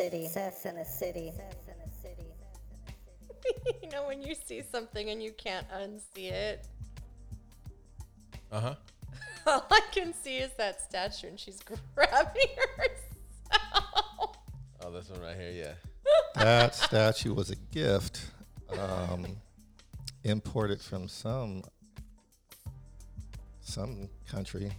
city. Sex in the city. Sex in the city. you know when you see something and you can't unsee it. Uh huh. All I can see is that statue, and she's grabbing herself. Oh, this one right here. Yeah. That statue was a gift um, imported from some some country.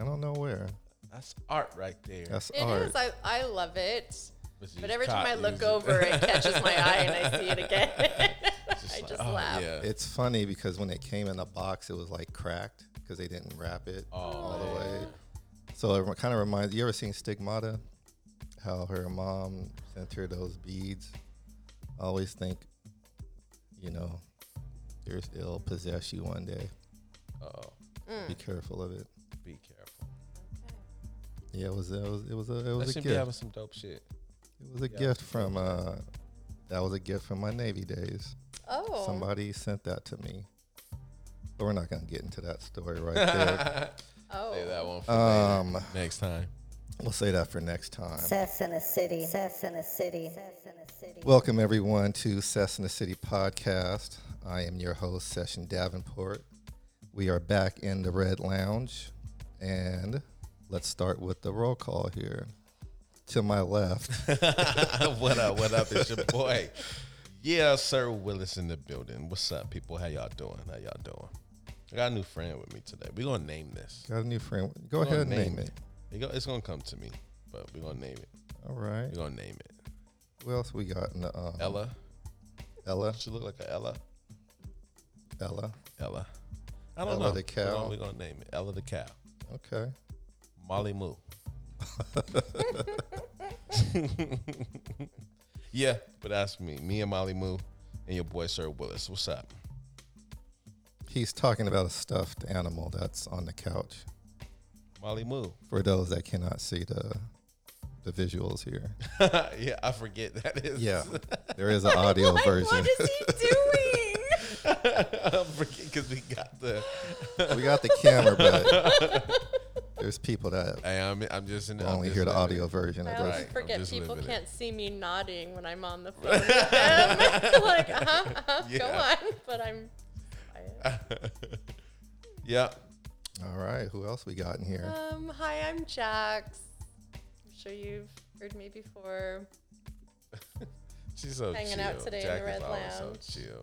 I don't know where. That's art right there. That's It art. is. I, I love it. But But every time I look using- over, it catches my eye, and I see it again. Just I like, just oh, laugh. Yeah. It's funny because when it came in a box, it was like cracked because they didn't wrap it oh, all the way. So it kind of reminds. You ever seen Stigmata? How her mom sent her those beads. I always think, you know, yours it'll possess you one day. Oh, Be careful of it. be careful. Yeah, it was it was it was a it That was a should be having some dope shit. It was a Yeah. gift from uh that was a gift from my Navy days. Oh. Somebody sent that to me. But we're not gonna get into that story right there. Oh. Say that one for um later. next time. we'll say that for next time. Sex in the city. Sex in the city. Sex in the city. Welcome everyone to Sess in the City podcast. I am your host, Session Davenport. We are back in the Red Lounge and let's start with the roll call here. To my left, what up? What up? It's your boy. Yeah, Sir Willis in the building. What's up, people? How y'all doing? How y'all doing? I got a new friend with me today. We're gonna name this. got a new friend. Go We're ahead and name it. It It's gonna come to me, but we're gonna name it. All right. We're gonna name it. Who else we got? In the, um, Ella. Ella. She look like a Ella. Ella. Ella. I don't Ella know. the cow? We're gonna name it Ella the cow. Okay. Molly Moo. yeah, but that's me. Me and Molly Moo and your boy Sir Willis. What's up? He's talking about a stuffed animal that's on the couch. Molly Moo. For those that cannot see the the visuals here. yeah, I forget that is. Yeah. There is an audio Like, version. What is he doing? I forget because we got the. we got the camera, but there's people that I'm, I'm just in the. I'm only just hear the living audio it. version I of always Right, this. I'm forget people living can't see me nodding when I'm on the phone with them. like, uh-huh, uh-huh, go on. But I'm quiet. Yeah. All right, who else we got in here? Um, hi, I'm Jax. I'm sure you've heard me before. She's so Hanging chill. out today in the Jack is Red always Lounge. So chill.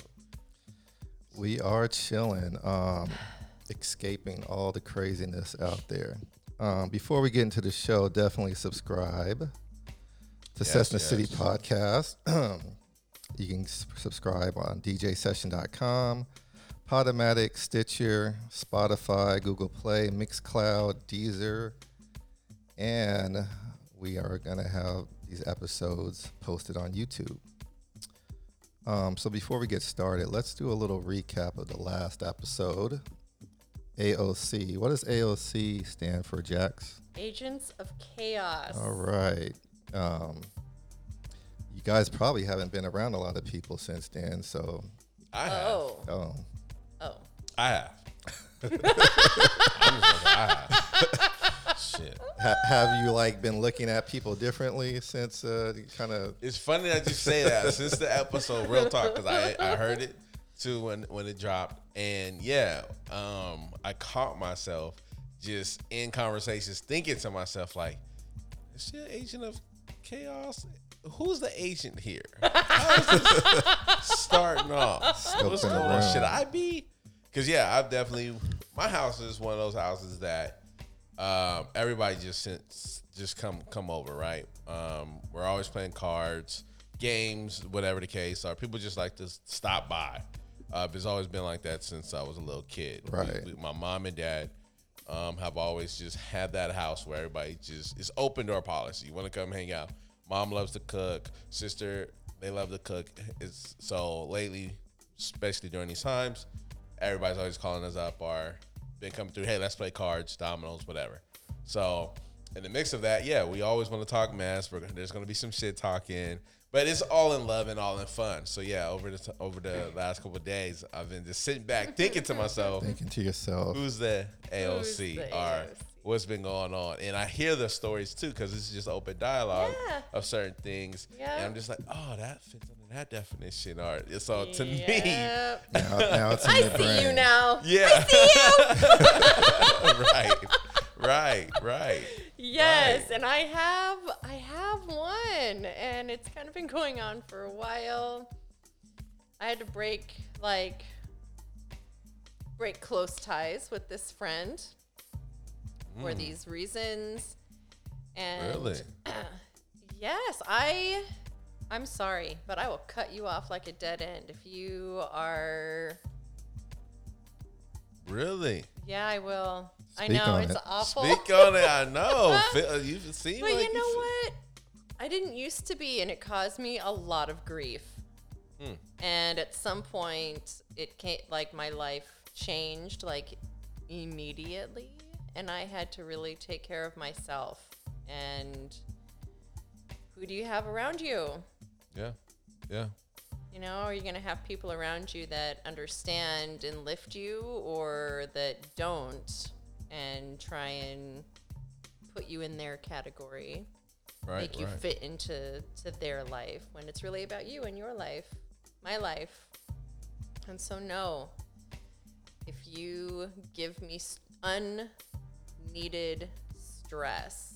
We are chilling, um, escaping all the craziness out there. Um, before we get into the show, definitely subscribe to Yes, Cessna City. Podcast. you can s- subscribe on djsession.com, Podomatic, Stitcher, Spotify, Google Play, Mixcloud, Deezer, and we are going to have these episodes posted on YouTube. Um, so before we get started, let's do a little recap of the last episode. AOC. What does AOC stand for, Jax? Agents of Chaos. All right. Um, you guys probably haven't been around a lot of people since then, so I have. Oh, oh, oh. I have. I'm just like, I have. Shit. ha- have you like been looking at people differently since uh, kind of? It's funny that you say that since the episode Real Talk because I, I heard it too when when it dropped and yeah um I caught myself just in conversations thinking to myself like is she an agent of chaos who's the agent here how is this starting off what's going on should I be because yeah I've definitely my house is one of those houses that um, everybody just sent, just come come over, right? Um, we're always playing cards, games, whatever the case are. People just like to stop by. Uh, it's always been like that since I was a little kid. We- Right. we- my mom and dad um, have always just had that house where everybody just it's open door policy. You want to come hang out. Mom loves to cook. Sister, they love to cook. It's so lately, especially during these times, everybody's always calling us up or been coming through. Hey, let's play cards, dominoes, whatever. So in the mix of that, yeah, we always want to talk mess. We're, there's going to be some shit talking, but it's all in love and all in fun. So yeah, over the t- over the last couple of days, I've been just sitting back thinking to myself, Thinking to yourself, who's the Who's AOC the or AOC? what's been going on, and I hear the stories too because it's just open dialogue Yeah. of certain things, and I'm just like, oh, that fits under that definition. Or so to me, Now, now it's in I your see you now. yeah, right, right, right. Yes, Right. and I have I have one and it's kind of been going on for a while. I had to break like break close ties with this friend for mm. these reasons. And Really? yes, I I'm sorry, but I will cut you off like a dead end if you are Really? Yeah, I will. I know on it's it. awful. Speak on it. I know. Feel- You seem But like you know feel- what? I didn't used to be, and it caused me a lot of grief. Hmm. And at some point, it came like my life changed like immediately, and I had to really take care of myself. And who do you have around you? Yeah, yeah. You know, are you going to have people around you that understand and lift you or that don't and try and put you in their category? Right, make you right. fit into to their life when it's really about you and your life, my life. And so no. If you give me unneeded stress,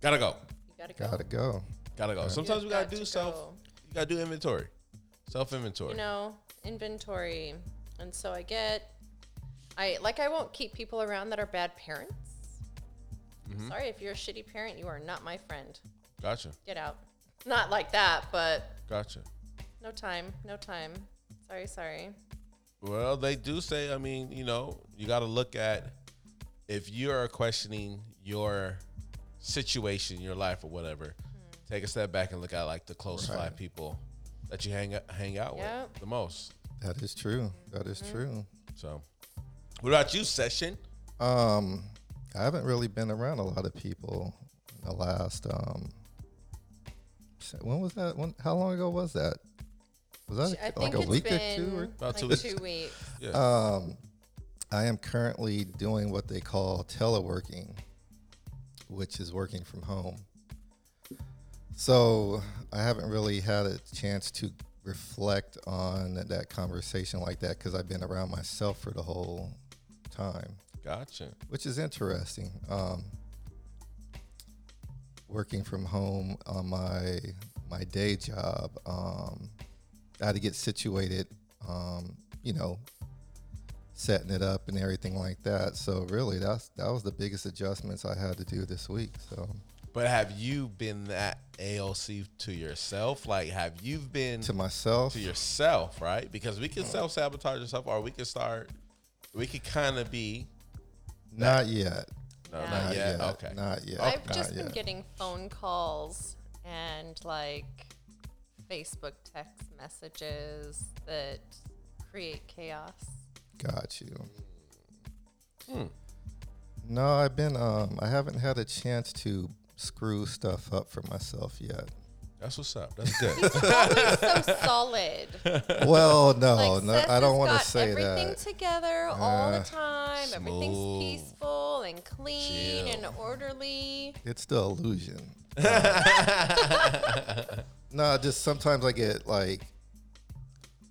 Gotta go. you got to go. Gotta go. Gotta go. You Sometimes we gotta got do to self. go. You gotta do inventory, self inventory. you know, inventory. And so I get I like I won't keep people around that are bad parents. Mm-hmm. Sorry if you're a shitty parent, you are not my friend. Gotcha. Get out. Not like that, but Gotcha. no time, no time. Sorry, sorry. Well, they do say. I mean, you know, you got to look at if you are questioning your situation, your life, or whatever. Hmm. Take a step back and look at like the close Right. five people that you hang hang out Yep. with the most. That is true. That is Mm-hmm. true. So, what about you, session? Um, I haven't really been around a lot of people in the last. Um, when was that? When? How long ago was that? Was that I like a week or two? Or, About like two weeks. two weeks. Yeah. Um, I am currently doing what they call teleworking, which is working from home. So I haven't really had a chance to reflect on that conversation like that because I've been around myself for the whole time, gotcha. which is interesting. Um, working from home on my my day job, um, I had to get situated. Um, you know, setting it up and everything like that. So really, that's that was the biggest adjustments I had to do this week. So But have you been that AOC to yourself? Like, have you been to myself, to yourself, right? Because we can self sabotage yourself, or we can start. We could kind of be. not yet. No, Yeah. not, Not yet. yet. Okay. Not yet. I've Not just been getting phone calls and like Facebook text messages that create chaos. Got you. Hmm. No, I've been. Um, I haven't had a chance to screw stuff up for myself yet. That's what's up. That's good. Always so solid. Well, no, Like, no, I don't want to say everything that. together all the Uh, time. Everything's peaceful and clean Chill. and orderly. It's the illusion. no, just sometimes I get like,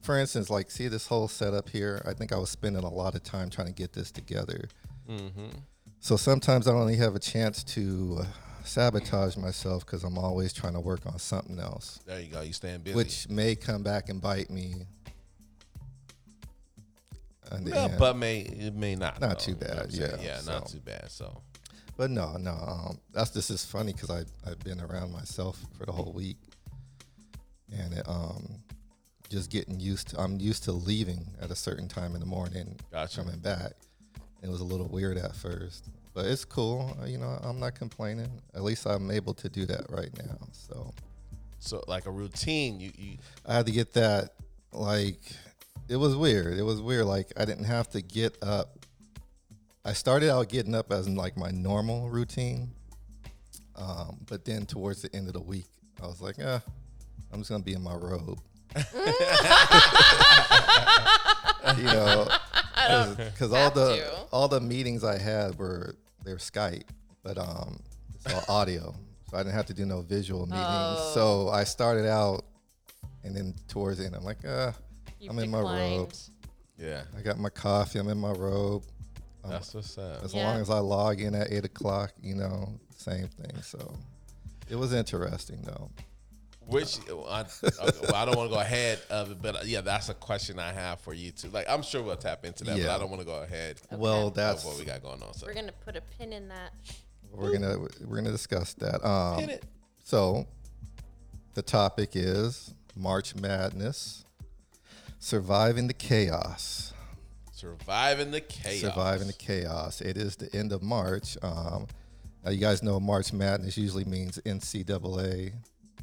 for instance, like see this whole setup here. I think I was spending a lot of time trying to get this together. mm-hmm. So sometimes I only have a chance to uh, sabotage myself because I'm always trying to work on something else, There you go. You staying busy. which may come back and bite me. Well, but may it may not. Not though, too you know what bad, yeah, Yeah, not too bad. So But no, no, um, that's just is funny because I I've been around myself for the whole week, and it, um, just getting used to. I'm used to leaving at a certain time in the morning, Gotcha. coming back. It was a little weird at first, but it's cool. Uh, You know, I'm not complaining. At least I'm able to do that right now. So so like a routine. You you I had to get that. Like, it was weird. It was weird. Like I didn't have to get up. I started out getting up as in like my normal routine, um, but then towards the end of the week, I was like, eh, I'm just gonna be in my robe. you know, because all the to. all the meetings I had were they were Skype, but um, it's all audio, so I didn't have to do no visual meetings. Oh. So I started out, and then towards the end, I'm like, uh, You've I'm in my robe. Yeah, I got my coffee, I'm in my robe. Um, that's what's up. As Yeah. long as I log in at eight o'clock, you know, same thing. So it was interesting though. Which I, well, I don't want to go ahead of it, but uh, yeah, that's a question I have for you too. Like I'm sure we'll tap into that, but Yeah. I don't want to go ahead Well, of that's what we got going on. So We're gonna put a pin in that. we're gonna we're gonna discuss that. Um, Hit it. So the topic is March Madness, surviving the chaos. surviving the chaos. Surviving the chaos. It is the end of March. Um, now you guys know March Madness usually means NCAA.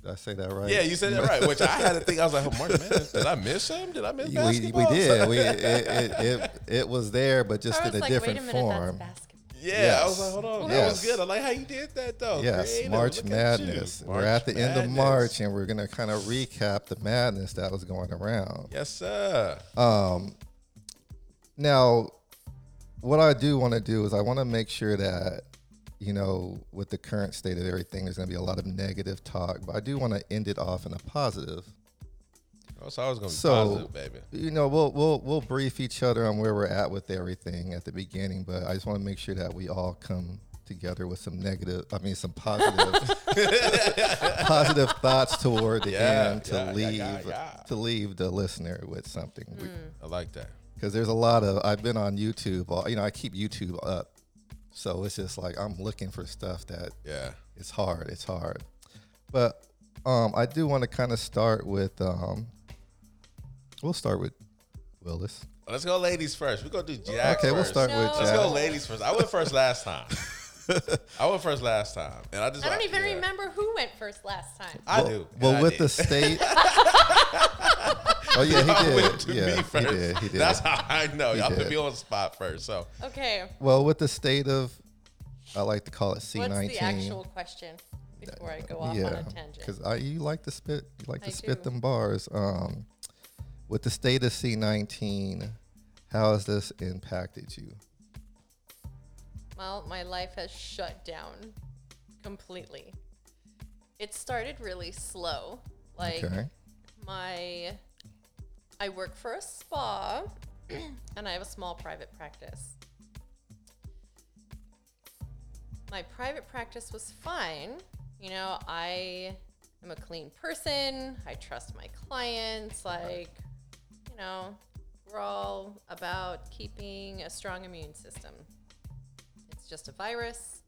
Did I say that right? Yeah, you said that right. Which I had to think. I was like, oh, March Madness. Did I miss something? Did I miss we, basketball? we did. We it, it, it, it was there, but just in was a like, different wait a minute, form. that's basketball. Yeah, I was like, hold on, that was good. I like how you did that though. Yes, Creative. March Look at Madness. We're at the end of March, and we're gonna kind of recap the madness that was going around. Yes, sir. Um, now, what I do want to do is I want to make sure that, you know, with the current state of everything, there's going to be a lot of negative talk, but I do want to end it off in a positive. Oh, It's always gonna be So, positive, baby. You know, we'll we'll we'll brief each other on where we're at with everything at the beginning, but I just want to make sure that we all come together with some negative, I mean, some positive, positive thoughts toward the Yeah, end to yeah, yeah, leave yeah, yeah. to leave the listener with something. We- I like that. because there's a lot of I've been on YouTube. uh, You know, I keep YouTube up, so it's just like I'm looking for stuff that Yeah. it's hard. It's hard, but um, I do want to kind of start with. Um, we'll start with Willis. Let's go, ladies first. We're gonna do Jack. Okay, we'll first. start with No. Let's go, ladies first. I went first last time. I went first last time, and I just I don't like- even yeah. remember who went first last time. I well, do. Well, I with did. the state. oh yeah, Y'all he went did. to Yeah, me he did. He did. That's how I know. He Y'all put did. me on the spot first. So Okay, well, with the state of, I like to call it C what's nineteen. the actual question before I go off on a tangent? because I you like to spit, you like to spit do. them bars. Um, with the state of C nineteen, how has this impacted you? Well, my life has shut down completely. It started really slow. Like Okay, my I work for a spa and I have a small private practice. My private practice was fine. You know, I am a clean person. I trust my clients. Like, you know, we're all about keeping a strong immune system. It's just a virus.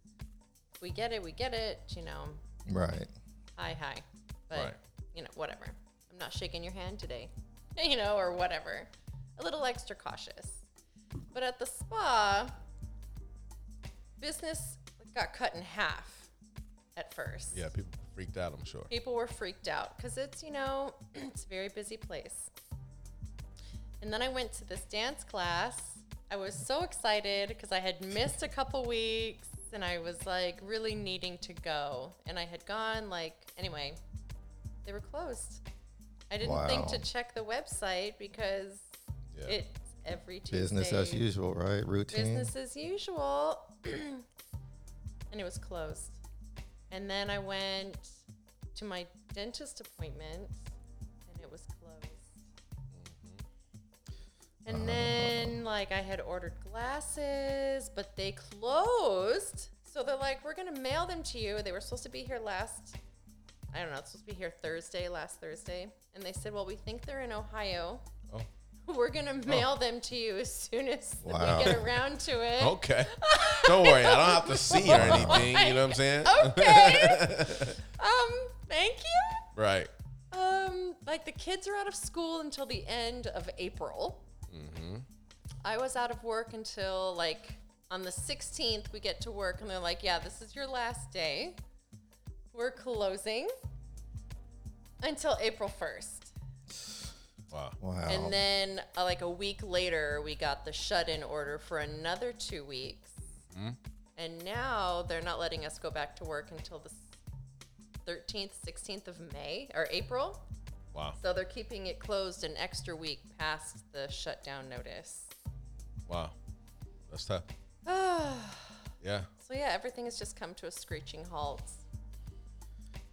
We get it, we get it. You know, right. hi, hi. But, Right. you know, whatever. I'm not shaking your hand today, you know, or whatever. A little extra cautious. But at the spa, business got cut in half at first. yeah, people freaked out. I'm sure. People were freaked out because it's, you know, it's a very busy place. And then I went to this dance class. I was so excited because I had missed a couple weeks and I was like really needing to go. And I had gone, like, anyway, they were closed. I didn't think to check the website because it's every Tuesday. Business as usual, right? Routine. Business as usual. and it was closed. And then I went to my dentist appointment and it was closed. Mm-hmm. And uh-huh. then, like, I had ordered glasses, but they closed. So they're like, we're going to mail them to you. They were supposed to be here last, I don't know, it's supposed to be here Thursday, last Thursday. And they said, well, we think they're in Ohio. Oh. We're going to mail them to you as soon as Wow. we get around to it. Okay. don't worry. I don't have to see or anything. You know what I'm saying? Okay. um, thank you. right. Um, like the kids are out of school until the end of April. Mm-hmm. I was out of work until like on the 16th. We get to work and they're like, "Yeah, this is your last day. We're closing until April 1st." Wow. wow. And then uh, like a week later, we got the shut-in order for another two weeks. And now they're not letting us go back to work until the 13th, 16th of May or April. Wow. So they're keeping it closed an extra week past the shutdown notice. Wow. That's tough. Yeah. So yeah, everything has just come to a screeching halt.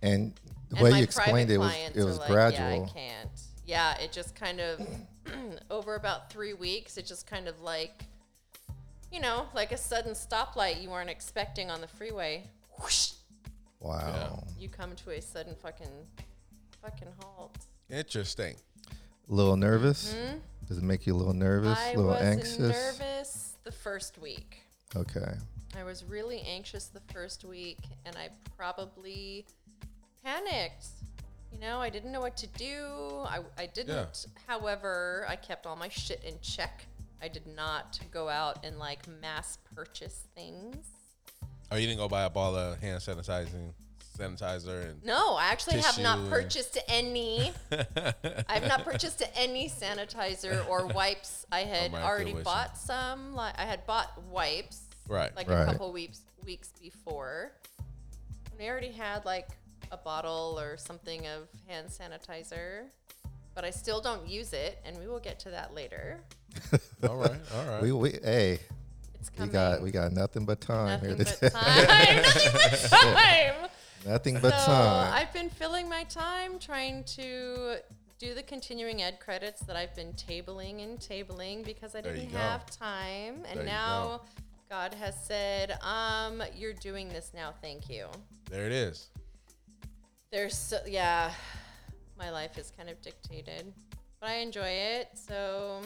And the And way you explained it was it was like, gradual. Yeah, I can't. Yeah, it just kind of over about three weeks. It just kind of like, you know, like a sudden stoplight you weren't expecting on the freeway. Whoosh, Wow. you come to a sudden fucking, fucking halt. Interesting. A little nervous? Does it make you a little nervous? Mm-hmm. I a little was anxious? nervous the first week. Okay. I was really anxious the first week and I probably panicked. You know, I didn't know what to do. I, I didn't, however, I kept all my shit in check. I did not go out and like mass purchase things. Oh, you didn't go buy up all the hand sanitizing, sanitizer, and No, I actually have not purchased any. I have not purchased any sanitizer or wipes. I oh had right already bought some. Like I had bought wipes. Right. Like Right. a couple weeks weeks before. And I already had like a bottle or something of hand sanitizer. But I still don't use it, and we will get to that later. all right, all right. We, we hey, It's we got we got nothing but time nothing here but today. time. nothing but time. nothing but so time. I've been filling my time trying to do the continuing ed credits that I've been tabling and tabling because I There didn't have time. And There you now God has said, um, you're doing this now, thank you. there it is. There's so yeah, my life is kind of dictated. But I enjoy it, so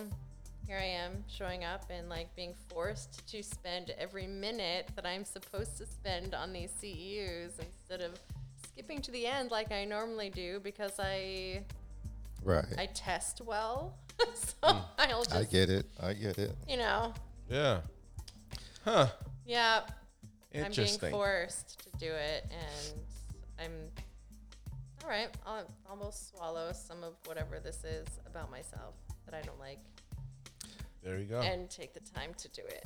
here I am showing up and like being forced to spend every minute that I'm supposed to spend on these CEUs instead of skipping to the end like I normally do because I right. I test well. so mm. I'll just I get it. I get it. you know, Yeah. Huh. yeah, I'm being forced to do it and I'm all right, I'll almost swallow some of whatever this is about myself that I don't like There you go. and take the time to do it.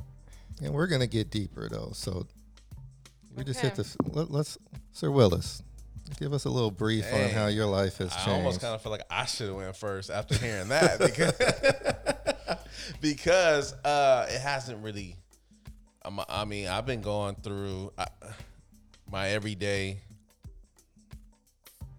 And we're gonna get deeper though. So we just hit Okay. this. Let, let's, Sir Willis, give us a little brief on how your life has I changed. I almost kind of feel like I should have went first after hearing that because because uh, it hasn't really. I'm, I mean, I've been going through uh, my everyday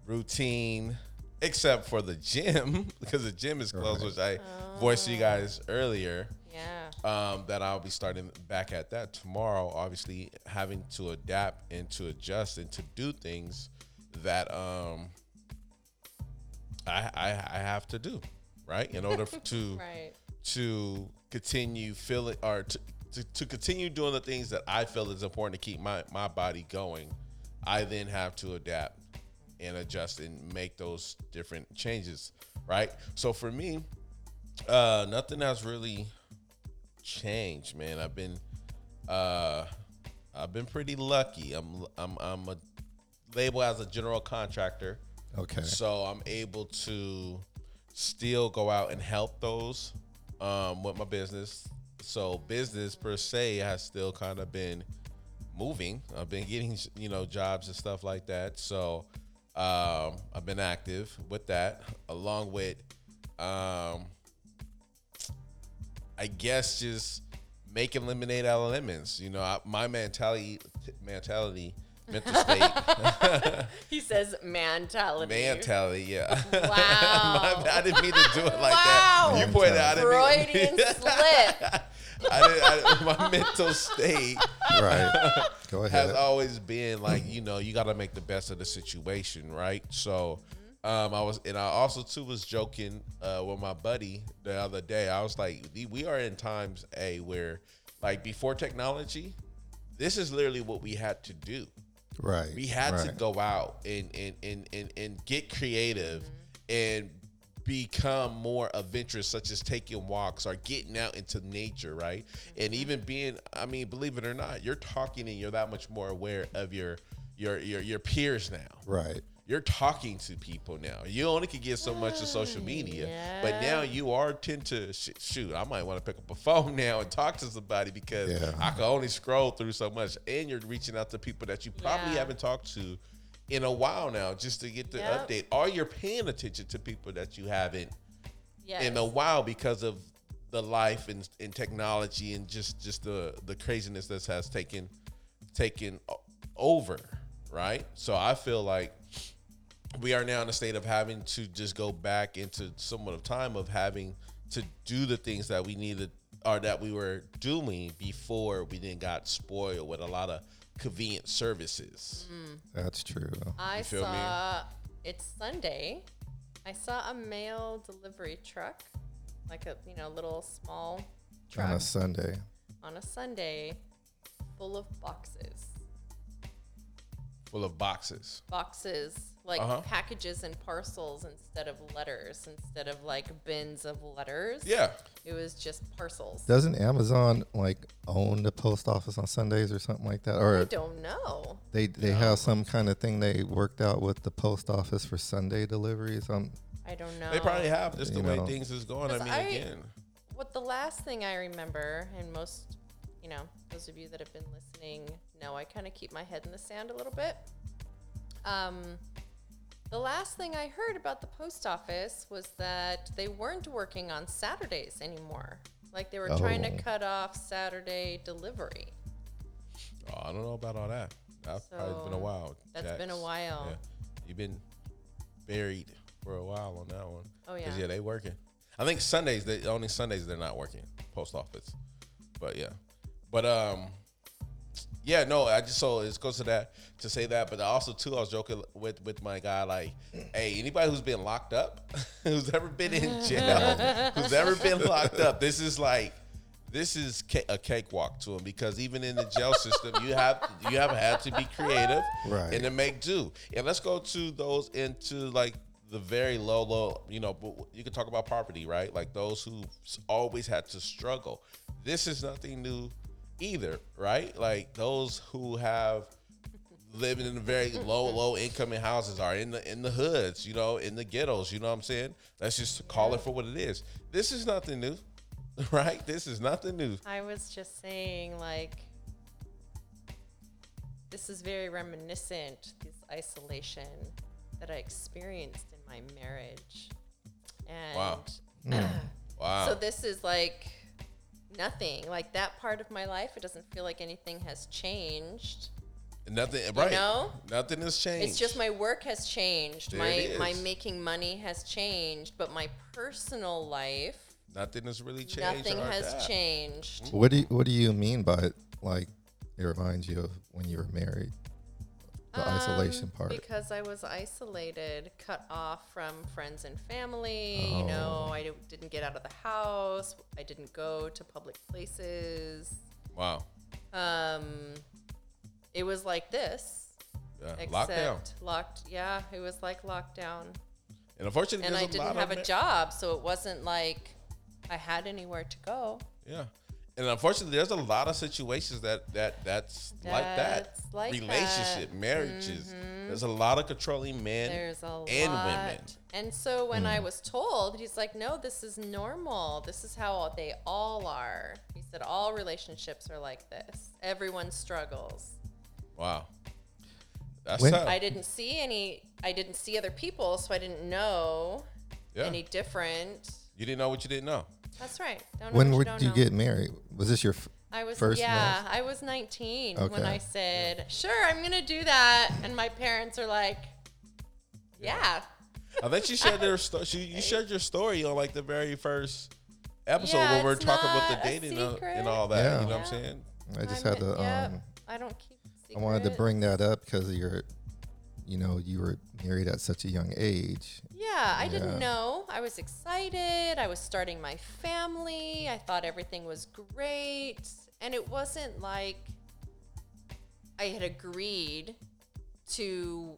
routine, except for the gym because the gym is closed, Right. which I voiced to you guys earlier. Yeah. um, that I'll be starting back at that tomorrow. Obviously, having to adapt and to adjust and to do things that um, I, I I have to do right in order to Right. to continue feeling or to, to, to continue doing the things that I feel is important to keep my, my body going, I then have to adapt and adjust and make those different changes. Right. So for me, uh, nothing has really changed, man. I've been uh I've been pretty lucky. I'm I'm I'm a label as a general contractor. okay. So I'm able to still go out and help those um, with my business. So business per se has still kind of been moving. I've been getting you know jobs and stuff like that. So um, I've been active with that, along with um, I guess just making lemonade out of lemons. You know, I, my mentality mentality mental state He says mentality. mentality. Yeah. Wow. My- I didn't mean to do it like Wow. that. You pointed out. Freudian slip. I didn't, I, my mental state right. Go has always been like you know you got to make the best of the situation, right? So. Um, I was, and I also too was joking uh, with my buddy the other day. I was like, "We- "We are in times a where, like, before technology, this is literally what we had to do. right. We had to go out and and, and, and and get creative and become more adventurous, such as taking walks or getting out into nature, right? And mm-hmm. even being, I mean, believe it or not, you're talking and you're that much more aware of your your your, your peers now. Right. You're talking to people now. You only can get so much of social media, yeah. but now you are tend to sh- shoot. I might want to pick up a phone now and talk to somebody because Yeah. I can only scroll through so much, and you're reaching out to people that you probably Yeah. haven't talked to in a while now, just to get the Yep. update. Or you're paying attention to people that you haven't Yes. in a while because of the life and, and technology and just just the the craziness that has taken taken over, right? So I feel like we are now in a state of having to just go back into somewhat of time of having to do the things that we needed or that we were doing before we then got spoiled with a lot of convenient services. Mm. That's true. I You feel me? saw it's Sunday. I saw a mail delivery truck, like a you know little small On truck a Sunday. on a Sunday, full of boxes. Full of boxes. Boxes like Uh-huh. packages and parcels instead of letters, instead of like bins of letters. Yeah. It was just parcels. Doesn't Amazon like own the post office on Sundays or something like that? Or I don't know. they they have some kind of thing they worked out with the post office for Sunday deliveries. Um, I don't know. They probably have just the You way know. things is going. I mean, I- again. What the last thing I remember, and most, you know, those of you that have been listening I kind of keep my head in the sand a little bit. Um, the last thing I heard about the post office was that they weren't working on Saturdays anymore. Like they were trying to Oh. cut off Saturday delivery. Oh, I don't know about all that. That's probably been a while. that's been a while. Yeah. You've been buried for a while on that one. Oh, yeah. yeah, they working. I think Sundays, they only Sundays they're not working. Post office. But yeah. But um yeah, no, I just so it goes to that to say that, but also too, I was joking with with my guy like, hey, anybody who's been locked up, who's ever been in jail, who's ever been locked up, this is like, this is ca- a cakewalk to them because even in the jail system, you have you have had to be creative Right. and to make do. And let's go to those into like the very low, low. You know, but you can talk about poverty, right? Like those who always had to struggle. This is nothing new either, right? Like those who have living in very low, low income houses are in the in the hoods, you know, in the ghettos. You know what I'm saying? Let's just call it for what it is. This is nothing new, right? This is nothing new. I was just saying, like, this is very reminiscent, this isolation that I experienced in my marriage. And Wow. Mm. Wow. so this is like nothing. Like that part of my life, it doesn't feel like anything has changed. nothing, right? know? Nothing has changed. It's just my work has changed. There my it my making money has changed, but my personal life, nothing has really changed. nothing has that. changed. what do you, what do you mean by like it reminds you of when you were married? The isolation Um, part. Because I was isolated, cut off from friends and family. You know, i didn't get out of the house. I didn't go to public places. Wow. Um, it was like this, Yeah. except Lockdown. locked. Yeah, it was like lockdown, And unfortunately, and there's I a didn't lot have a ma- job, so it wasn't like I had anywhere to go. Yeah. And unfortunately, there's a lot of situations that that that's, like that. Like Relationship, that. Mm-hmm. marriages. There's a lot of controlling men and lot. women. And so when I was told, he's like, no, this is normal. This is how they all are. He said, all relationships are like this. Everyone struggles. Wow. That's When- I didn't see any, I didn't see other people, so I didn't know yeah. any different. you didn't know what you didn't know. That's right. Don't know When what were, you don't did you know. get married? Was this your? F- I was first yeah, marriage? I was 19 Okay. when I said, "Sure, I'm going to do that." And my parents are like, "Yeah." I think you shared their sto- she you shared your story on like the very first episode Yeah, when we we're talking about the dating and, and all that. Yeah. You know what I'm saying? I just I'm- had to. yep, Um, I don't keep I wanted to bring that up because you're, you know, you were married at such a young age. Yeah, I Yeah. didn't know. I was excited. I was starting my family. I thought everything was great. And it wasn't like I had agreed to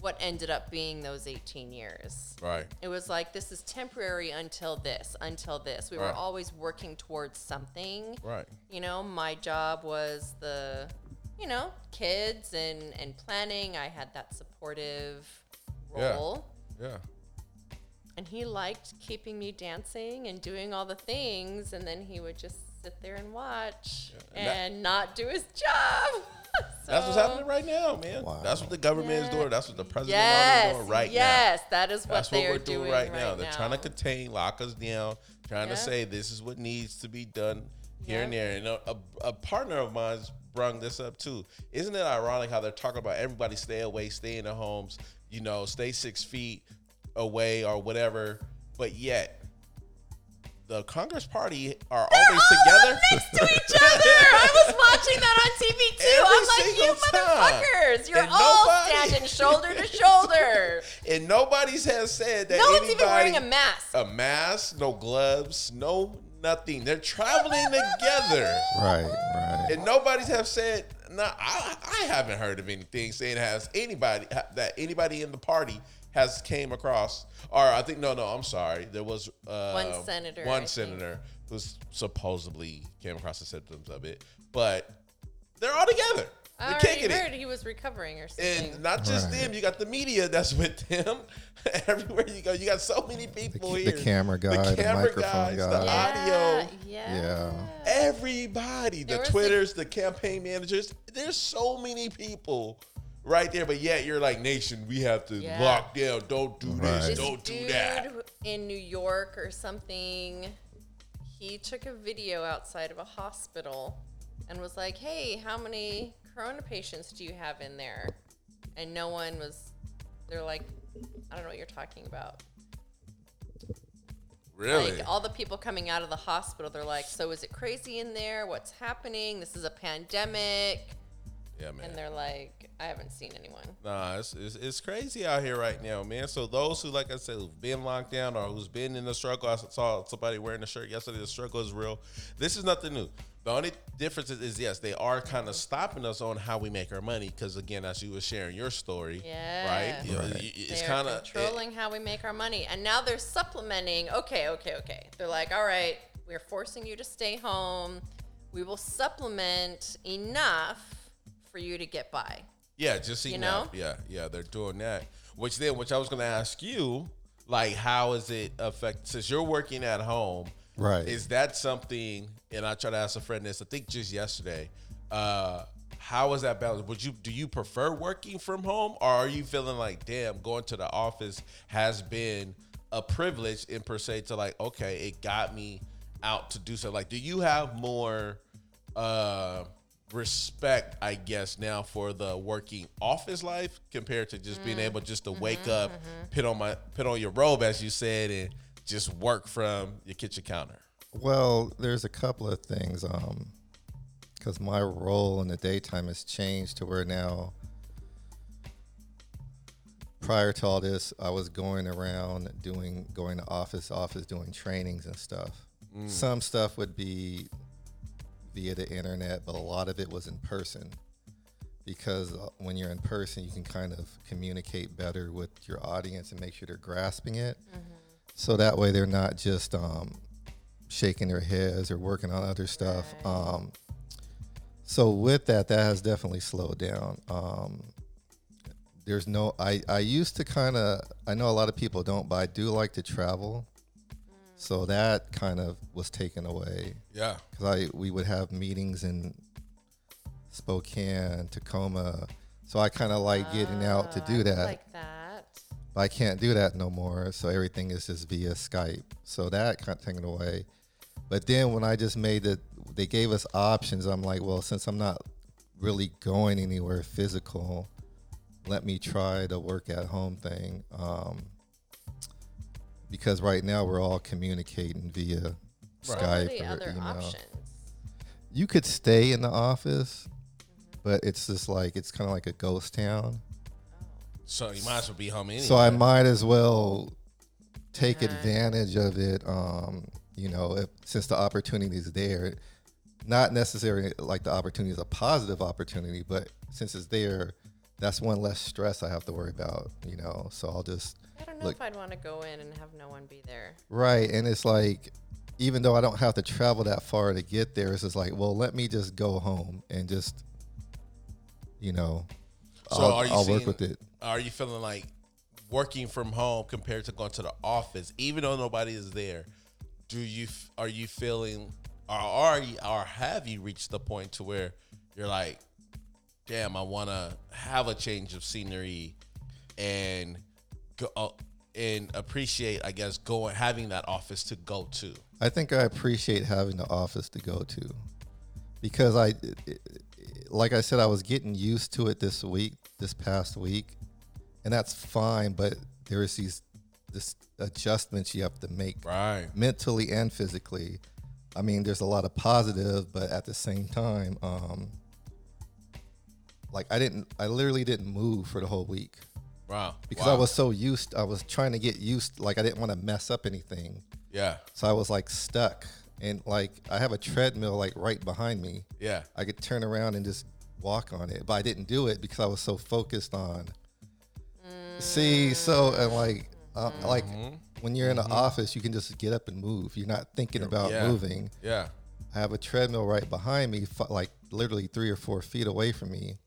what ended up being those 18 years. Right. It was like, this is temporary until this, until this. We Right. were always working towards something. Right. You know, my job was the, you know, kids and, and planning. I had that supportive role. Yeah. yeah. And he liked keeping me dancing and doing all the things, and then he would just sit there and watch and that- not do his job. That's what's happening right now, man. Wow. That's what the government is doing. That's what the president Yes, is doing right now. yes, that is what That's they what are we're doing, doing right, now. They're trying to contain, lock us down, trying Yeah. to say this is what needs to be done here and there. And a, a, a partner of mine's brung this up too. Isn't it ironic how they're talking about everybody stay away, stay in their homes, you know, stay six feet away or whatever, but yet the Congress Party are always together. next to each other. I was watching that on TV too. Every I'm like, you single time. motherfuckers, you're And all nobody- standing shoulder to shoulder. and nobody's has said that no one's anybody, even wearing a mask. a mask, no gloves, no nothing. They're traveling together. Right, right. And nobody's have said, no, I, I haven't heard of anything saying has anybody that anybody in the party has came across, or I think no, no, I'm sorry, there was uh, One senator, I one think. senator who's supposedly came across the symptoms of it, but they're all together. I They're already kicking it. heard he was recovering or something. And not just Right. them, you got the media that's with them. Everywhere you go, you got so many people ca- here. the camera guy, the microphone the guy. audio, yeah, Yeah. everybody, There the was the- Twitters, the campaign managers. There's so many people right there, but yet you're like, nation, we have to Yeah. lock down. Don't do Right. this. This Don't do dude that. in New York or something, he took a video outside of a hospital and was like, "Hey, how many corona patients do you have in there?" And no one was. They're like, "I don't know what you're talking about." Really? Like all the people coming out of the hospital, they're like, "So is it crazy in there? What's happening? This is a pandemic." Yeah, man. And they're like, "I haven't seen anyone." Nah, it's, it's, it's crazy out here right now, man. So those who, like I said, who've been locked down or who's been in the struggle, I saw somebody wearing a shirt yesterday. The struggle is real. This is nothing new. The only difference is, is yes, they are kind of stopping us on how we make our money. Because again, as you were sharing your story, Yeah. right? Right. It's kind of controlling how we make our money. And now they're supplementing. Okay, okay, okay. They're like, all right, we're forcing you to stay home. We will supplement enough for you to get by. Yeah, just You enough. know? Yeah, yeah, they're doing that. Which then, which I was going to ask you, like, how is it affect? Since you're working at home, Right. Is that something? And I tried to ask a friend this. I think just yesterday. Uh, how is that balance? Would you do you prefer working from home, or are you feeling like, damn, going to the office has been a privilege in per se to like, okay, it got me out to do so. Like, do you have more? uh respect i guess now for the working office life compared to just being mm. able just to mm-hmm, wake up mm-hmm. put on my put on your robe as you said and just work from your kitchen counter Well, there's a couple of things. Um, because my role in the daytime has changed to where now. Prior to all this, I was going around doing going to office office doing trainings and stuff. Mm. Some stuff would be via the internet, but a lot of it was in person. Because uh, when you're in person, you can kind of communicate better with your audience and make sure they're grasping it. So that way they're not just um, shaking their heads or working on other stuff. Um, so with that, that has definitely slowed down. Um, there's no, I, I used to kind of, I know a lot of people don't, but I do like to travel. So that kind of was taken away yeah because I we would have meetings in Spokane, Tacoma. So I kind of like getting out to Ah, do would that. Like that. But I can't do that no more. So everything is just via Skype. So that got taken away. But then when I just made it, they gave us options. I'm like, well, since I'm not really going anywhere physical, let me try the work at home thing. Um, because right now we're all communicating via What are Skype the or other email. options? You could stay in the office, but it's just like it's kind of like a ghost town. so you might as well be home anyway So I might as well take Yeah. advantage of it. Um, you know, if, since the opportunity is there, not necessarily like the opportunity is a positive opportunity, but since it's there, that's one less stress I have to worry about. You know, so I'll just I don't know Look- if I'd want to go in and have no one be there. right, and it's like. Even though I don't have to travel that far to get there, it's just like, well, let me just go home and just, you know, So I'll, are you I'll seeing, work with it. Are you feeling like working from home compared to going to the office, even though nobody is there? Do you are you feeling, or are you, or have you reached the point to where you're like, damn, I want to have a change of scenery and go uh, and appreciate, I guess, going having that office to go to. I think I appreciate having the office to go to because I, it- it- like I said, I was getting used to it this week, this past week, and that's fine. But there's these this adjustments you have to make Right. mentally and physically. I mean, there's a lot of positive, but at the same time, um, like I didn't, I literally didn't move for the whole week Wow. because Wow. I was so used. I was trying to get used, like I didn't want to mess up anything. Yeah. So I was like stuck, and like I have a treadmill like right behind me. Yeah. I could turn around and just walk on it, but I didn't do it because I was so focused on. Mm. See, so and like, uh, mm-hmm. like when you're in the mm-hmm. office, you can just get up and move. You're not thinking about yeah. moving. Yeah. I have a treadmill right behind me, like literally three or four feet away from me,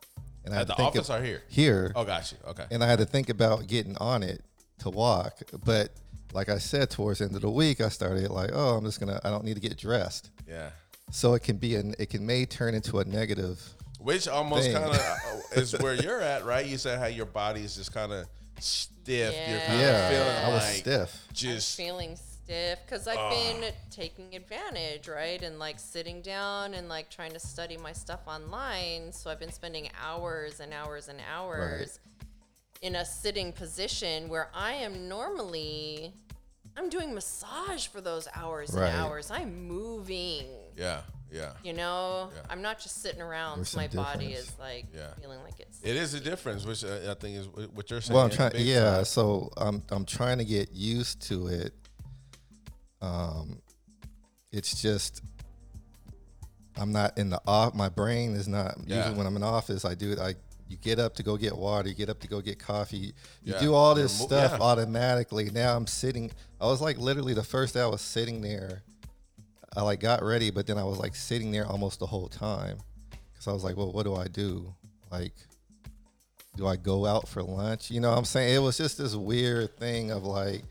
and I At had the to think office of- or here? here, Oh, got you. Okay. and I had to think about getting on it to walk. But like I said, towards the end of the week, I started like, oh, I'm just gonna, I don't need to get dressed. Yeah. So it can be an, it can may turn into a negative. Which almost kind of uh, is where you're at, right? You said how your body is just kind of stiff. You're kind of Yeah, feeling I was like stiff. just feeling stiff because I've been taking advantage, right? And like sitting down and like trying to study my stuff online. So I've been spending hours and hours and hours in a sitting position where I am normally I'm doing massage for those hours Right. and hours. I'm moving. yeah, yeah. You know, Yeah. I'm not just sitting around. There's so my some body difference. is like Yeah. feeling like it's. It is a difference, which uh, I think is wh- what you're saying. Well, I'm trying. big Yeah, time. so I'm I'm trying to get used to it. Um, it's just I'm not in the off. My brain is not. Yeah. Usually when I'm in office, I do it. I you get up to go get water. You get up to go get coffee. You Yeah. do all this mo- stuff yeah. automatically. Now I'm sitting. I was like literally the first day I was sitting there. I like got ready, but then I was like sitting there almost the whole time because I was like, well, what do I do? Like, do I go out for lunch? You know what I'm saying? It was just this weird thing of like,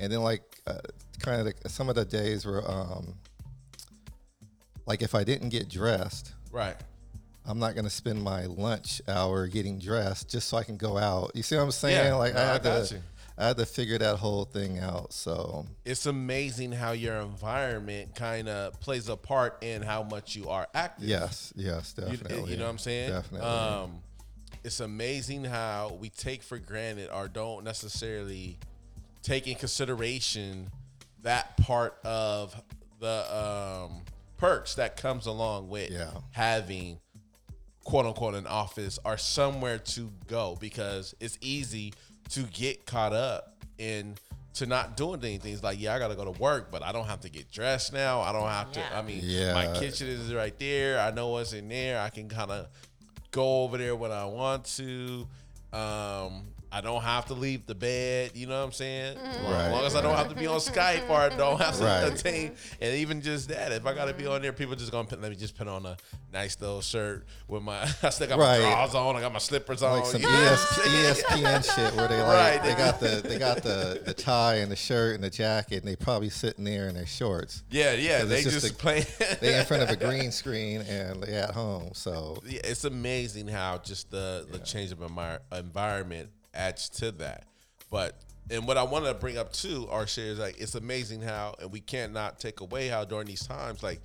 and then like uh, kind of the, some of the days were um, like if I didn't get dressed, right. I'm not gonna spend my lunch hour getting dressed just so I can go out. You see what I'm saying? Yeah, like no, I I had got to, you. I had to figure that whole thing out. So It's amazing how your environment kind of plays a part in how much you are active. yes, yes, You, definitely. you know what I'm saying? Definitely. Um, it's amazing how we take for granted or don't necessarily take in consideration that part of the um, perks that comes along with Yeah. having quote unquote an office or somewhere to go because it's easy to get caught up in to not doing anything. It's like, yeah, I gotta go to work, but I don't have to get dressed now. I don't have to. I mean, Yeah. my kitchen is right there. I know what's in there. I can kind of go over there when I want to. Um, I don't have to leave the bed. You know what I'm saying? Right, As long as I don't have to be on Skype or I don't have to Right. attain. And even just that, if I got to be on there, people just gonna put, let me just put on a nice little shirt with my. I still got Right. my drawers on. I got my slippers on. like some E what I'm ES? ESPN shit where they like Right. they got the they got the the tie and the shirt and the jacket and they probably sitting there in their shorts. Yeah, yeah. They just, just playing. They in front of a green screen and they at home. So yeah, it's amazing how just the the change of envir- environment adds to that. But and what I want to bring up too, our share is like it's amazing how, and we can't not take away how during these times, like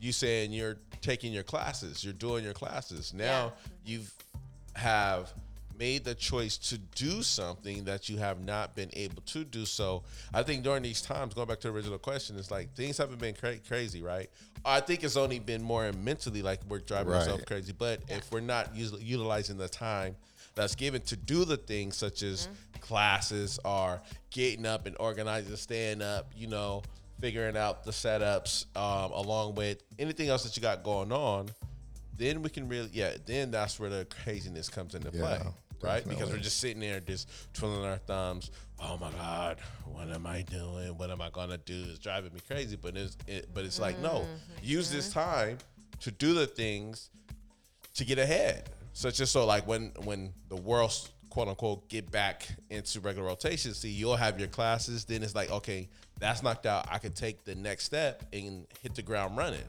you saying you're taking your classes, you're doing your classes. Now you've have made the choice to do something that you have not been able to do. So I think during these times, going back to the original question, it's like things haven't been cra- crazy, right? I think it's only been more mentally like we're driving Right. ourselves crazy. But if we're not us- utilizing the time that's given to do the things such as classes or getting up and organizing, staying up, you know, figuring out the setups, um, along with anything else that you got going on, then we can really, yeah, then that's where the craziness comes into play, Yeah, right? Because we're just sitting there, just twiddling our thumbs. Oh my God, what am I doing? What am I gonna do? It's driving me crazy. But it's, it, but it's like, no, use this time to do the things to get ahead. Such just so, like when when the world quote unquote get back into regular rotation, see you'll have your classes. Then it's like, okay, that's knocked out. I could take the next step and hit the ground running.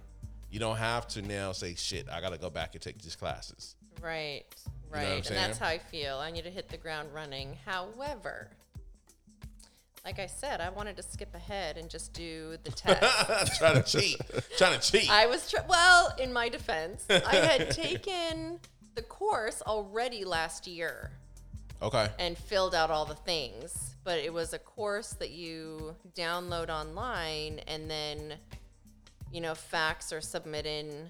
You don't have to now say, shit, I gotta go back and take these classes. Right, what I'm right. and that's how I feel. I need to hit the ground running. However, like I said, I wanted to skip ahead and just do the test. trying to cheat. trying to cheat. I was, well, in my defense, I had taken the course already last year okay. and filled out all the things. But it was a course that you download online and then, you know, fax or submit in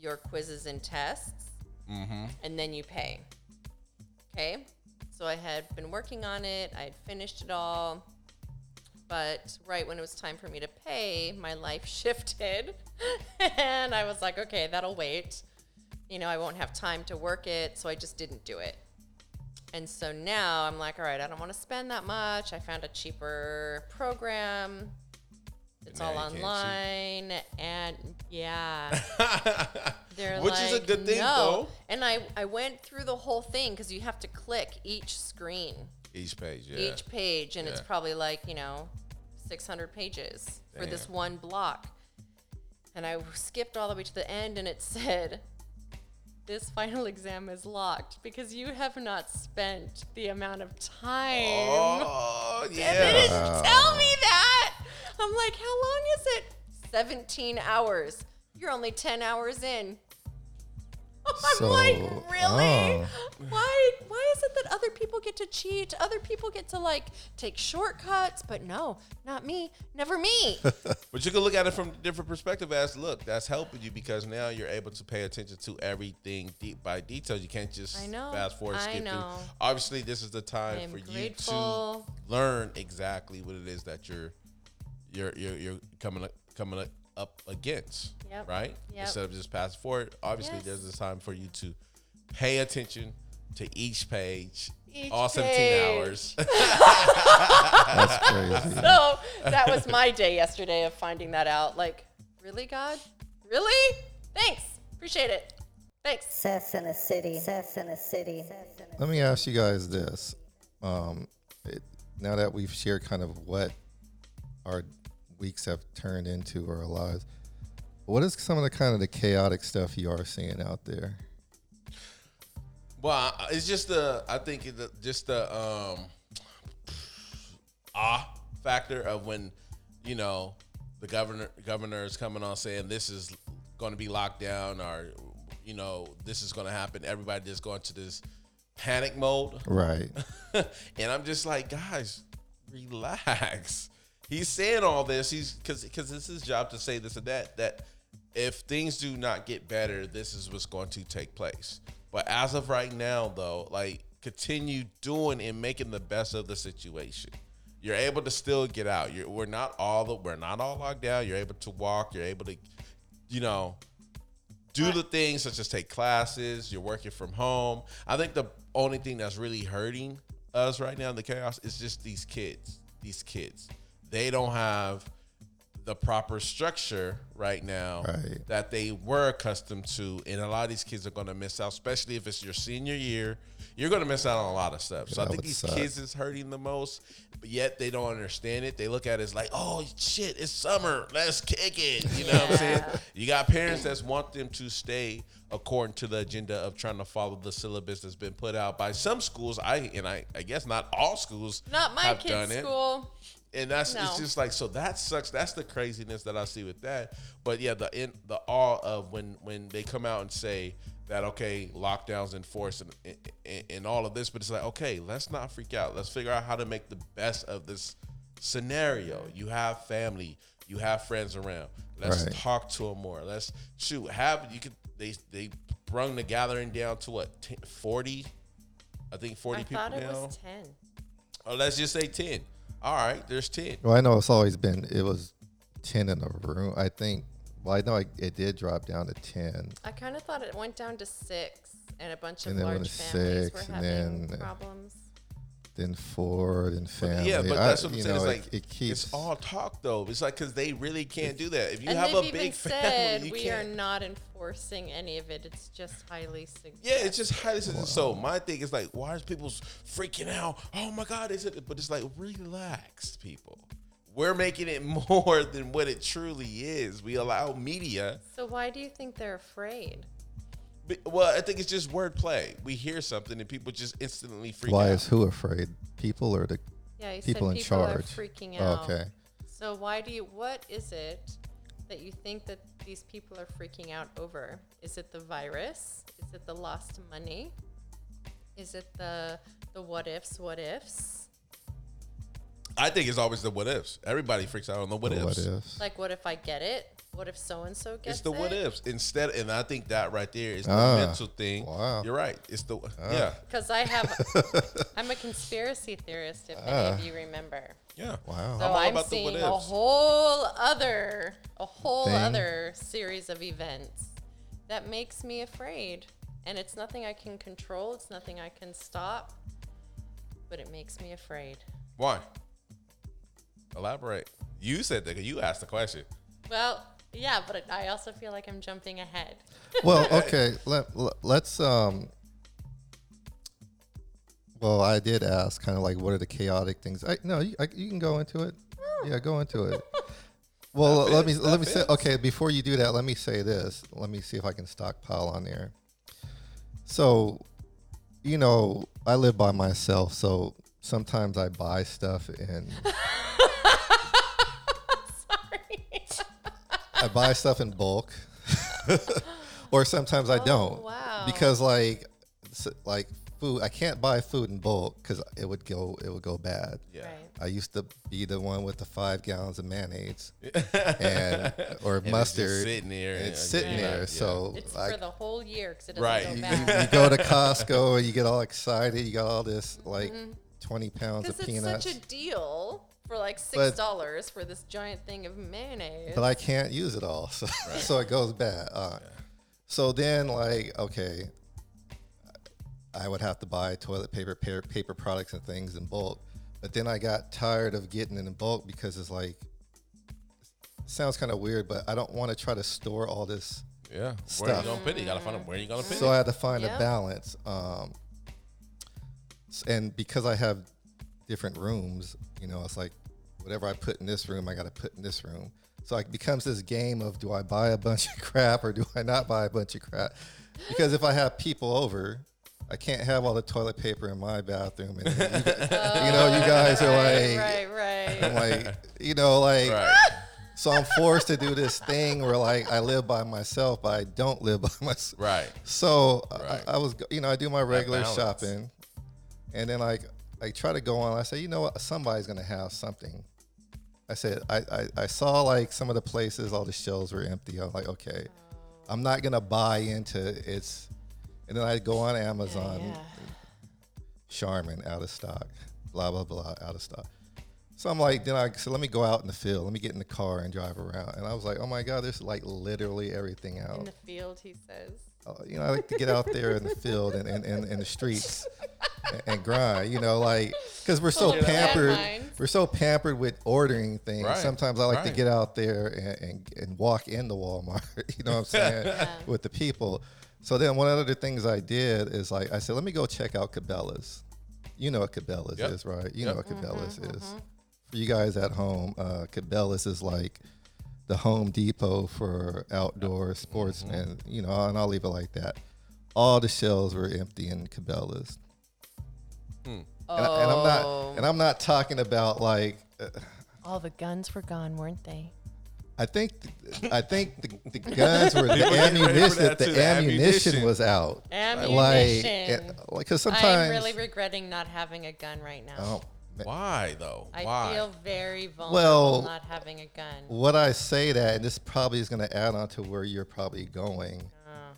your quizzes and tests, mm-hmm. and then you pay. Okay. So I had been working on it, I had finished it all. But right when it was time for me to pay, my life shifted. and I was like, okay, that'll wait. You know, I won't have time to work it. So I just didn't do it. And so now I'm like, all right, I don't want to spend that much. I found a cheaper program. It's all you can't cheat. online. And yeah. They're Which is a good thing, no. though. And I, I went through the whole thing because you have to click each screen, Each page, yeah. each page, and it's probably like, you know, 600 pages for this one block. And I skipped all the way to the end, and it said, This final exam is locked because you have not spent the amount of time. Oh, And they yeah. didn't tell me that. I'm like, how long is it? 17 hours. You're only 10 hours in. I'm So, like, really? oh. Why? Why is it that other people get to cheat? Other people get to like take shortcuts, but no, not me. Never me. But you can look at it from a different perspective as look, that's helping you because now you're able to pay attention to everything deep by detail. You can't just I know. fast forward, I skip know. through. Obviously, this is the time I am for you to learn exactly what it is that you're you're you're, you're coming up, coming up- up against, Yep. right? Yep. Instead of just pass forward. Obviously, Yes. there's a time for you to pay attention to each page, Each all 17 page. hours. That's crazy. so that was my day yesterday of finding that out. Like, really, God? Really? Thanks. Appreciate it. Thanks. Success in a city. Success in a city. Let me ask you guys this. Um, it, now that we've shared kind of what our weeks have turned into or our lives, what is some of the kind of the chaotic stuff you are seeing out there? Well, it's just the I think it, just the um ah factor of when you know the governor governor is coming on saying this is going to be locked down or you know this is going to happen. Everybody just going to this panic mode, Right. and I'm just like, guys, relax. He's saying all this. He's because because it's his job to say this and that. That if things do not get better, this is what's going to take place. But as of right now, though, like continue doing and making the best of the situation. You're able to still get out. You're, we're not all the, we're not all locked down. You're able to walk. You're able to, you know, do the things such as take classes. You're working from home. I think the only thing that's really hurting us right now in the chaos is just these kids. These kids, they don't have the proper structure right now Right. that they were accustomed to, and a lot of these kids are going to miss out, especially if it's your senior year. You're going to miss out on a lot of stuff. So I think these suck. kids is hurting the most, but yet they don't understand it. They look at it as like, oh shit, it's summer, let's kick it. You know what I'm saying? You got parents that want them to stay according to the agenda of trying to follow the syllabus that's been put out by some schools. I and I, I guess not all schools Not my have kid's done it. School. And that's No. it's just like so that sucks. That's the craziness that I see with that. But yeah, the in the awe of when when they come out and say that okay, lockdowns enforced and, and and all of this, but it's like okay, let's not freak out. Let's figure out how to make the best of this scenario. You have family, you have friends around. Let's Right. talk to them more. Let's shoot. Have you could they they brung the gathering down to what 10, 40 I think 40 I people thought it now. was 10. Or let's just say 10. All right, there's 10. Well, I know it's always been, it was 10 in a room. I think, well, I know it, it did drop down to 10. I kind of thought it went down to six, and a bunch of And went large to families six, were and having then- uh, problems. Then Ford and family. Yeah, but I- that's what I'm you saying. know, It's like it keeps. it's all talk though. It's like because they really can't do that. If you and have they've a even big said family, you we are can't. not enforcing any of it. It's just highly suggested. Yeah, it's just highly sensitive. So my thing is like, why is people freaking out? Oh my god, is it? But it's like, relax, people. We're making it more than what it truly is. We allow media So why do you think they're afraid? Be- Well, I think it's just wordplay. We hear something and people just instantly freak Why out. Why is who afraid? People or the Yeah, you people said in people charge? are freaking Oh, out. okay. So why do you? What is it that you think that these people are freaking out over? Is it the virus? Is it the lost money? Is it the the what ifs? What ifs? I think it's always the what ifs. Everybody freaks out on the what The ifs. What ifs? Like, what if I get it? What if so and so gets It's the it? what ifs instead, and I think that right there is the Ah, mental thing. wow. Ah. You're right. It's the yeah, Because I have, I'm a conspiracy theorist. If any Ah. of you remember. yeah. Wow. So I'm all I'm, about the what seeing a ifs. whole other, a whole Thing. other series of events that makes me afraid. And it's nothing I can control. It's nothing I can stop. But it makes me afraid. Why? Elaborate. You said that. You asked the question. Well, yeah, but I also feel like I'm jumping ahead. well, okay. Let, let let's um. Well, I did ask, kind of like, what are the chaotic things? I no, you, I, you can go into it. Yeah, go into it. Well, That let me let that me say. Okay, before you do that, let me say this. Let me see if I can stockpile on there. So, you know, I live by myself, so sometimes I buy stuff and Sorry. I buy stuff in bulk, or sometimes I oh, don't. Oh, wow. Because like, like food, I can't buy food in bulk because it would go, it would go bad. Yeah. Right. I used to be the one with the five gallons of mayonnaise and or And it's mustard. sitting there and and- it's sitting yeah, there. yeah. So It's like, for the whole year because it doesn't Right. go You- you, you go to Costco and you get all excited. You got all this like mm-hmm. twenty pounds of peanuts. Because it's such a deal for like six dollars for this giant thing of mayonnaise. but I can't use it all, so, so it goes bad. Uh, So then, like, okay, I would have to buy toilet paper, paper, paper products, and things in bulk. But then I got tired of getting it in bulk because it's like, it sounds kind of weird, but I don't want to try to store all this. Yeah. Where Stuff. you gonna put it? You gotta find out where you gonna put So I had to find Yeah. a balance. Um, and because I have different rooms, you know, it's like whatever I put in this room, I got to put in this room. So it becomes this game of do I buy a bunch of crap or do I not buy a bunch of crap? Because if I have people over, I can't have all the toilet paper in my bathroom. And you, gu- you know, you guys are like, right, right. I'm like, you know, like, Right. so I'm forced to do this thing where like I live by myself, but I don't live by myself. Right. So Right. I, I was, you know, I do my regular shopping, and then like I try to go on. I say, you know what, somebody's gonna have something. I said, I, I, I saw like some of the places, all the shelves were empty. I'm like, okay, I'm not gonna buy into it's. And then I go on Amazon, yeah. Charmin out of stock, blah blah blah out of stock. So I'm like, then I said, let me go out in the field. Let me get in the car and drive around. And I was like, oh my god, there's like literally everything out. In the field, he says. Uh, you know, I like to get out there in the field and in and, and, the streets and, and grind. You know, like because we're so pampered. We're so pampered with ordering things. Right, Sometimes I like to get out there and, and, and walk in the Walmart. You know what I'm saying? Yeah. With the people. So then one of the things I did is like I said, let me go check out Cabela's. You know what Cabela's Yep. is, right? You Yep. know what Cabela's is. For you guys at home, uh, Cabela's is like the Home Depot for outdoor sportsmen. Mm-hmm. You know, and I'll leave it like that. All the shelves were empty in Cabela's. And, I, and I'm Oh. not and I'm not talking about like uh, All the guns were gone, weren't they? I think th- I think the, the guns were the People getting ready for ammunition that the, the ammunition ammunition. was out. Ammunition. Like, because sometimes I'm really regretting not having a gun right now. oh, ma- Why though? I Why? feel very vulnerable Well- not having a gun. what I say that, and this probably is going to add on to where you're probably going. Uh,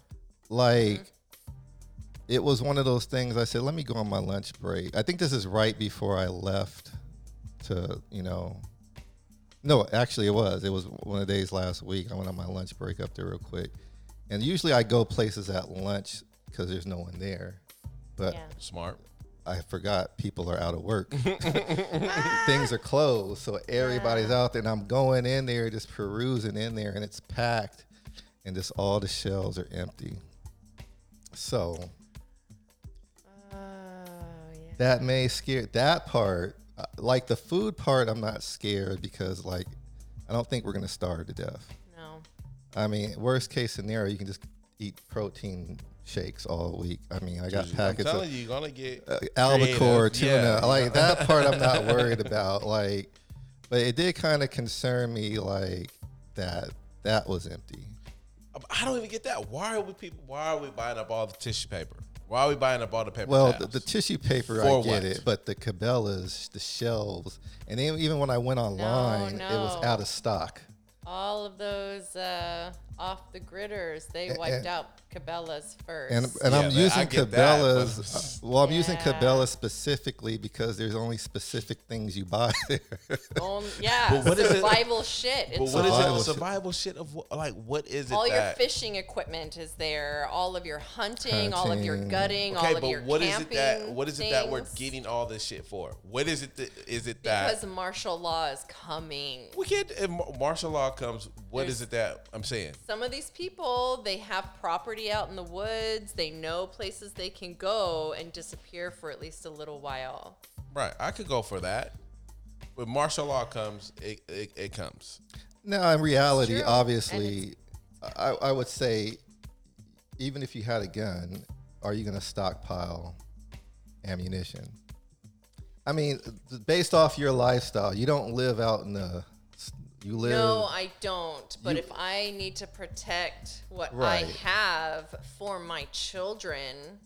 Like, it was one of those things. I said, let me go on my lunch break. I think this is right before I left to, you know. No, actually, it was. It was one of the days last week. I went on my lunch break up there real quick, and usually I go places at lunch because there's no one there. But yeah. Smart. I forgot people are out of work. Things are closed, so everybody's out there, and I'm going in there, just perusing in there, and it's packed, and just all the shelves are empty. So yeah. That may scare that part. uh, Like the food part, I'm not scared because like I don't think we're gonna starve to death. No. I mean, worst case scenario, you can just eat protein shakes all week. I mean, I got I'm packets telling of you, you're gonna get uh, albacore, creative. tuna. Yeah. Like that part, I'm not worried about. Like, but it did kind of concern me, like that that was empty. I don't even get that. Why are we people? Why are we buying up all the tissue paper? Why are we buying up all the paper? Well, the, towels? the tissue paper, I get what? it, but the Cabela's, the shelves, and even, even when I went online, it was out of stock. All of those uh, off the gridders, they wiped and- out Cabela's first. And and Yeah, I'm that- using get that, Cabela's. uh, well, I'm using Cabela's specifically because there's only specific things you buy there. Own- yeah, But what is it- survival shit. but It's what is survival it? Survival shit of what? Like, what is it all your fishing equipment is there. All of your hunting, all of your gutting, okay, all of but your what is camping it that? What is it that we're getting all this shit for? What is it? That, is it that? Because martial law is coming. we can't. If martial law comes, what is There's- it that I'm saying? Some of these people, they have property out in the woods. They know places they can go and disappear for at least a little while. Right, I could go for that. When martial law comes, it it, it comes. now, in reality, obviously, I, I would say, even if you had a gun, are you going to stockpile ammunition? I mean, based off your lifestyle, you don't live out in the. You live. No, I don't. But You- if I need to protect what Right. I have for my children,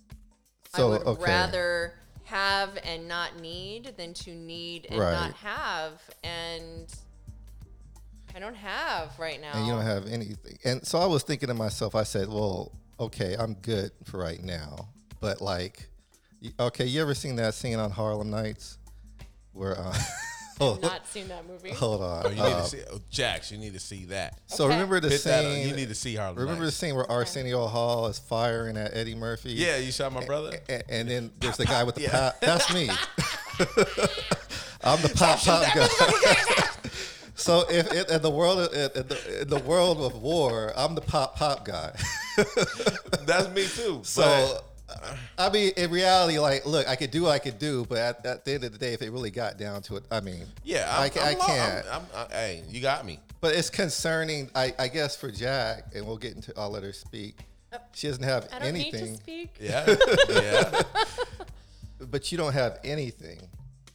So, I would okay. rather have and not need than to need and Right. not have. And I don't have right now. and you don't have anything. And so I was thinking to myself, I said, well, okay, I'm good for right now. But like, okay, you ever seen that scene on Harlem Nights where, uh, hold, not seen that movie. hold on. Oh, you need Uh, to see, oh, Jax. You need to see that. so Okay. remember the Put that scene? You need to see Harlem. remember the scene where Arsenio Hall is firing at Eddie Murphy? Yeah, you shot my brother. And, and then there's the guy with the Yeah. pop. That's me. I'm the pop pop guy. so if, if in the world of, in the, in the world of war, I'm the pop pop guy. That's me too. So, I mean, in reality, like, look, I could do what I could do, but at, at the end of the day, if it really got down to it, I mean, yeah, I, I'm, ca- I I'm, lo- can't. I'm, I'm, I- hey, you got me. but it's concerning, I, I guess, for Jack, and we'll get into. I'll let her speak. She doesn't have I don't need anything, to speak. Yeah, yeah. but you don't have anything.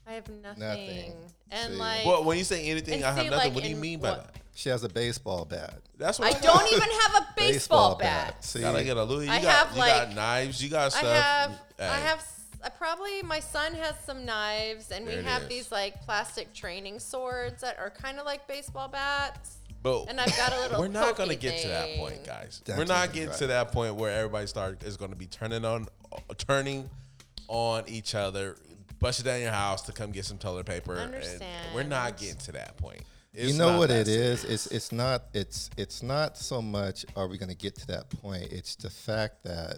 I have nothing. Nothing. And See. like, Well, when you say anything, And I have see, nothing. like, what do you in mean by what- that? She has a baseball bat. That's what I don't even have a baseball, bat. See, Gotta get a Louis. You I got, have, you like- got knives. You got stuff. I have, I Hey, have, s- I probably my son has some knives, and we There it have is. these like plastic training swords that are kind of like baseball bats. But and I've got a little We're not gonna get to that thing. point, guys. That's we're not even getting right. to that point where everybody start is gonna be turning on, turning on each other, busting down your house to come get some toilet paper. and We're not getting to that point. you know what that it is? serious. It's it's not it's it's not so much are we going to get to that point? It's the fact that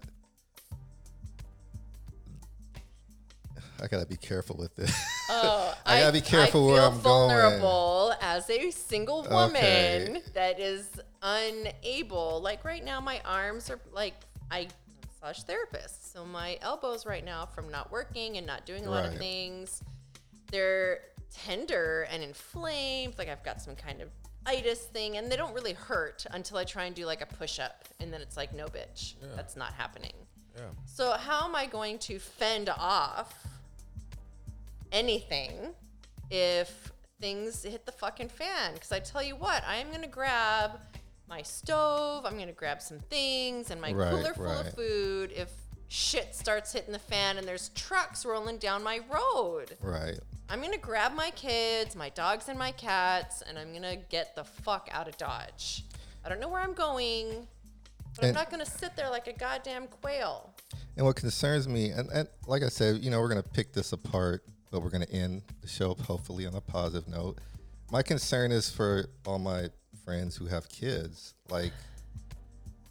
I gotta be careful with this. Oh, I gotta be careful I where feel I'm going. vulnerable as a single woman Okay. that is unable. Like right now, my arms are like I am a massage therapist, so my elbows right now from not working and not doing a lot of things, they're tender and inflamed. Like I've got some kind of itis thing, and they don't really hurt until I try and do like a push up, and then it's like no bitch, that's not happening. Yeah. So how am I going to fend off anything if things hit the fucking fan? Because I tell you what, I am gonna grab my stove. I'm gonna grab some things and my Right, cooler full right. of food. If shit starts hitting the fan and there's trucks rolling down my road, right. I'm gonna grab my kids, my dogs, and my cats, and I'm gonna get the fuck out of Dodge. I don't know where I'm going, but I'm not gonna sit there like a goddamn quail. And what concerns me, and, and like I said, you know, we're to pick this apart, but we're to end the show hopefully on a positive note. My concern is for all my friends who have kids. Like,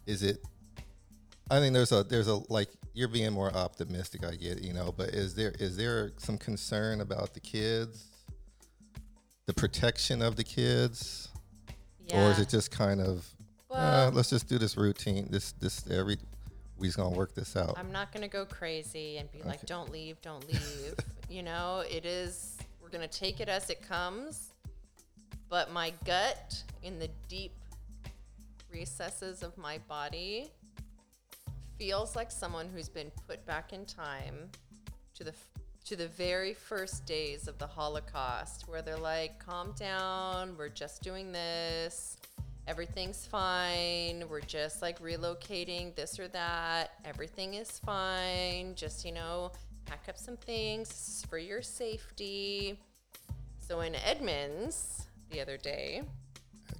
is it? I mean, there's a there's a like you're being more optimistic. I get, you know, but is there is there some concern about the kids, the protection of the kids, or is it just kind of, uh, Well- let's just do this routine, this this every, we just gonna work this out. I'm not gonna go crazy and be like, "Don't leave, don't leave." you know, it is. We're gonna take it as it comes. But my gut, in the deep recesses of my body, feels like someone who's been put back in time to the to the very first days of the Holocaust, where they're like, "Calm down. We're just doing this. Everything's fine. We're just like relocating this or that. Everything is fine. Just you know, pack up some things for your safety." So in Edmonds the other day,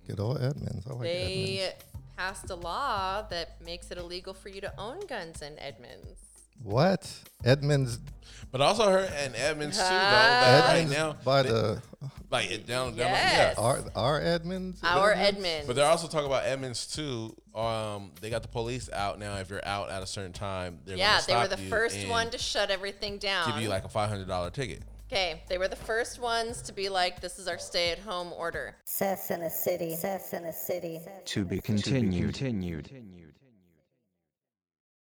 Good old Edmonds. I like they Edmonds. passed a law that makes it illegal for you to own guns in Edmonds. What? Edmonds. But also heard in Edmonds too, though, Ah. that right now, by they- the like it down, down Yes. yeah. our our Edmonds. Our Edmonds. But they're also talking about Edmonds too. Um, they got the police out now. If you're out at a certain time, they're yeah, gonna they were the first one to shut everything down. give you like a five hundred dollar ticket. Okay, they were the first ones to be like, "This is our stay-at-home order." Cess in a city. Cess in a city. To be continued. continued.